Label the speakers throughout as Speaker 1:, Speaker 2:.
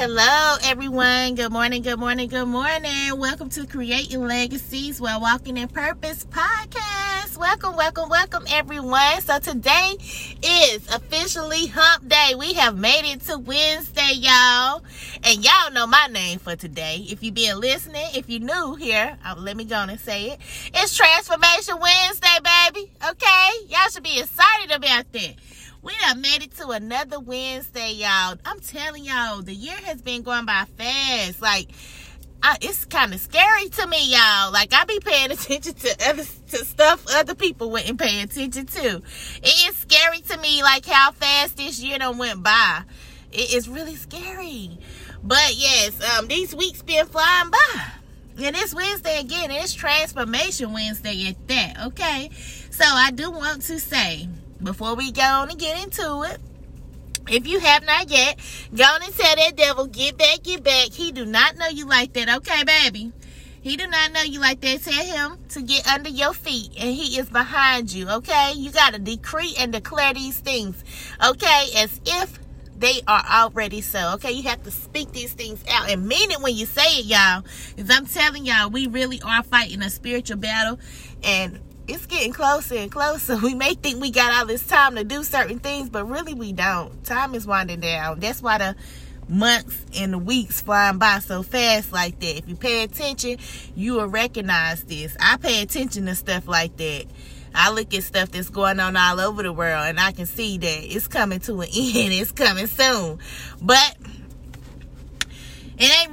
Speaker 1: Hello, everyone. Good morning, good morning, good morning. Welcome to Creating Legacies while Walking in Purpose podcast. Welcome, welcome, welcome, everyone. So, today is officially Hump Day. We have made it to Wednesday, y'all. And y'all know my name for today. If you've been listening, if you're new here, uh, let me go and say it. It's Transformation Wednesday, baby. Okay? Y'all should be excited about that. We have made it to another Wednesday, y'all. I'm telling y'all, the year has been going by fast. Like, I, it's kind of scary to me, y'all. Like, I be paying attention to other to stuff other people wouldn't pay attention to. It is scary to me, like how fast this year done went by. It is really scary. But yes, um, these weeks been flying by. And it's Wednesday again, it's Transformation Wednesday at that, okay? So I do want to say before we go on and get into it, if you have not yet, go on and tell that devil, get back, get back. He do not know you like that, okay, baby? He do not know you like that. Tell him to get under your feet and he is behind you, okay? You got to decree and declare these things, okay? As if they are already so. Okay, you have to speak these things out and mean it when you say it, y'all. Because I'm telling y'all, we really are fighting a spiritual battle, and it's getting closer and closer. We may think we got all this time to do certain things, but really we don't. Time is winding down. That's why the months and the weeks flying by so fast like that. If you pay attention, you will recognize this. I pay attention to stuff like that. I look at stuff that's going on all over the world and I can see that it's coming to an end. It's coming soon. But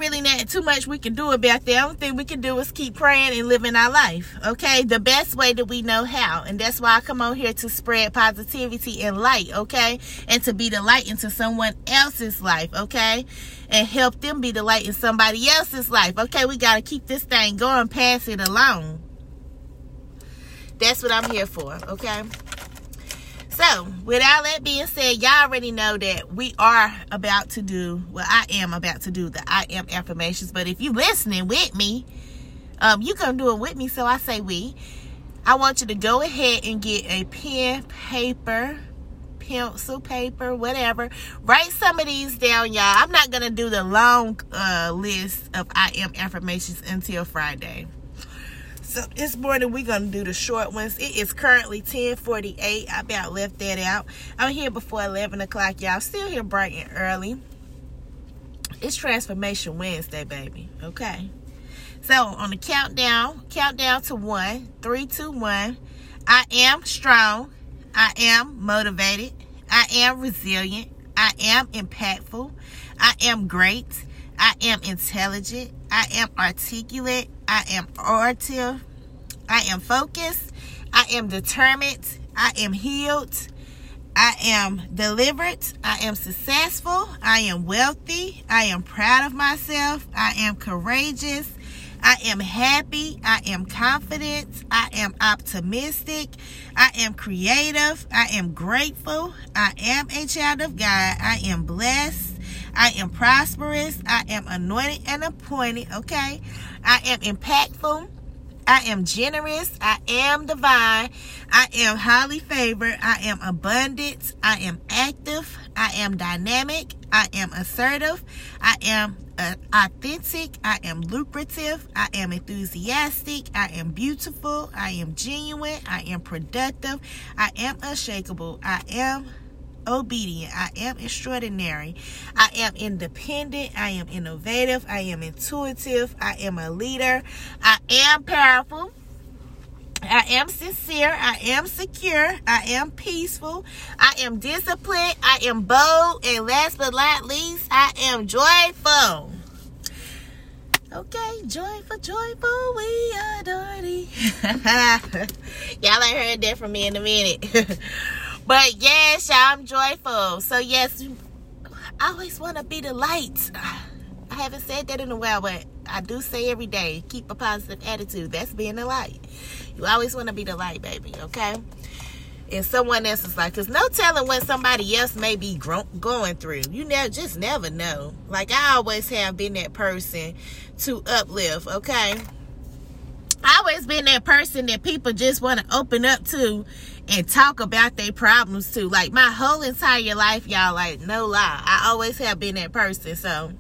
Speaker 1: really not too much we can do about that. Only thing we can do is keep praying and living our life. Okay, the best way that we know how, and that's why I come on here to spread positivity and light. Okay, and to be the light into someone else's life. Okay, and help them be the light in somebody else's life. Okay, we gotta keep this thing going, pass it along. That's what I'm here for. Okay. So, with all that being said, y'all already know that we are about to do, well, I am about to do the I am affirmations. But if you're listening with me, um, you gonna do it with me. So I say we. I want you to go ahead and get a pen, paper, pencil, paper, whatever. Write some of these down, y'all. I'm not gonna do the long uh, list of I am affirmations until Friday. This morning we're gonna do the short ones. It is currently 10:48. I about left that out. I'm here before 11 o'clock, y'all. Still here bright and early. It's Transformation Wednesday, baby. Okay. So on the countdown, countdown to one, three, two, one. I am strong. I am motivated. I am resilient. I am impactful. I am great. I am intelligent. I am articulate. I am orative. I am focused. I am determined. I am healed. I am delivered. I am successful. I am wealthy. I am proud of myself. I am courageous. I am happy. I am confident. I am optimistic. I am creative. I am grateful. I am a child of God. I am blessed. I am prosperous. I am anointed and appointed. Okay. I am impactful. I am generous. I am divine. I am highly favored. I am abundant. I am active. I am dynamic. I am assertive. I am uh, authentic. I am lucrative. I am enthusiastic. I am beautiful. I am genuine. I am productive. I am unshakable. I am obedient. I am extraordinary. I am independent. I am innovative. I am intuitive. I am a leader. I am powerful. I am sincere. I am secure. I am peaceful. I am disciplined. I am bold. And last but not least, I am joyful. Okay, joyful, joyful, we adore thee. Y'all ain't heard that from me in a minute. But yes, I'm joyful. So yes, I always want to be the light. I haven't said that in a while, but I do say every day, keep a positive attitude. That's being the light. You always want to be the light, baby, okay? And someone else is like, there's no telling what somebody else may be going through. You never, just never know. Like I always have been that person to uplift, okay? I always been that person that people just want to open up to and talk about their problems too. Like my whole entire life, y'all, like no lie. I always have been that person. So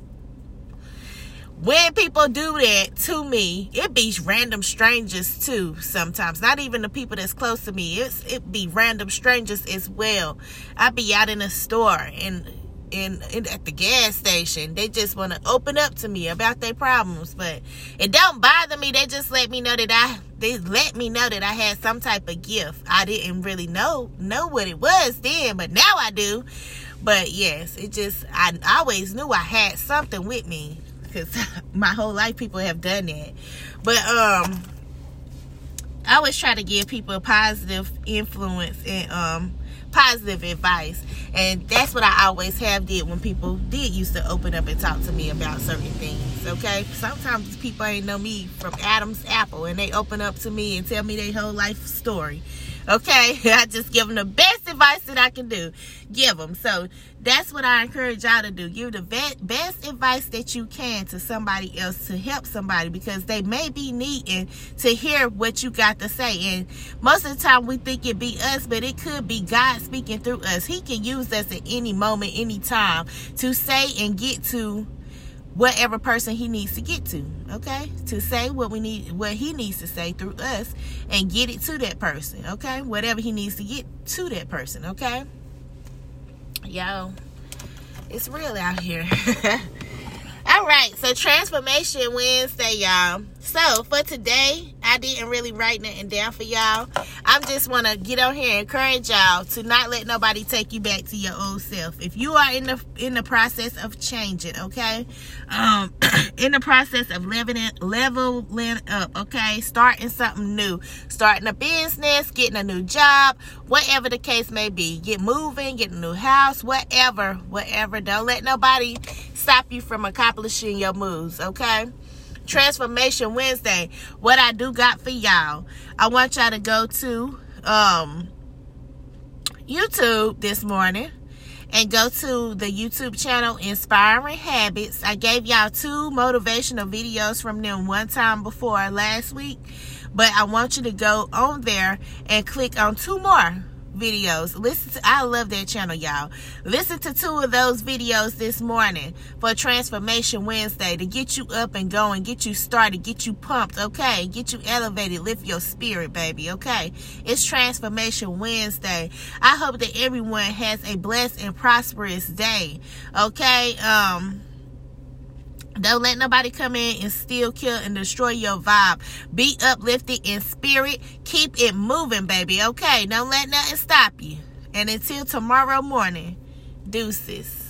Speaker 1: when people do that to me, it be random strangers too. Sometimes, not even the people that's close to me. It's it be random strangers as well. I be out in a store and in, in at the gas station. They just want to open up to me about their problems, but it don't bother me. They just let me know that I they let me know that I had some type of gift. I didn't really know know what it was then, but now I do. But yes, it just I always knew I had something with me because my whole life people have done that. But um, I always try to give people a positive influence and um positive advice. And that's what I always have did when people did used to open up and talk to me about certain things. Okay. Sometimes people ain't know me from Adam's apple and they open up to me and tell me their whole life story. Okay, I just give them the best advice that I can do. Give them. So that's what I encourage y'all to do. Give the best advice that you can to somebody else to help somebody because they may be needing to hear what you got to say. And most of the time we think it be us, but it could be God speaking through us. He can use us at any moment, any time to say and get to whatever person he needs to get to okay? To say what we need what he needs to say through us and get it to that person okay? Whatever he needs to get to that person okay? Yo it's real out here all right so transformation wednesday y'all so for today, I didn't really write nothing down for y'all. I just want to get on here and encourage y'all to not let nobody take you back to your old self. If you are in the in the process of changing, okay, um, in the process of leveling leveling up, okay, starting something new, starting a business, getting a new job, whatever the case may be, get moving, get a new house, whatever, whatever. Don't let nobody stop you from accomplishing your moves, okay. Transformation Wednesday. What I do got for y'all. I want y'all to go to um YouTube this morning and go to the YouTube channel Inspiring Habits. I gave y'all two motivational videos from them one time before last week, but I want you to go on there and click on two more videos. Listen to, I love that channel, y'all. Listen to two of those videos this morning for Transformation Wednesday to get you up and going, get you started, get you pumped, okay? Get you elevated, lift your spirit, baby, okay? It's Transformation Wednesday. I hope that everyone has a blessed and prosperous day, okay? Um, don't let nobody come in and steal, kill, and destroy your vibe. Be uplifted in spirit. Keep it moving, baby. Okay? Don't let nothing stop you. And until tomorrow morning, deuces.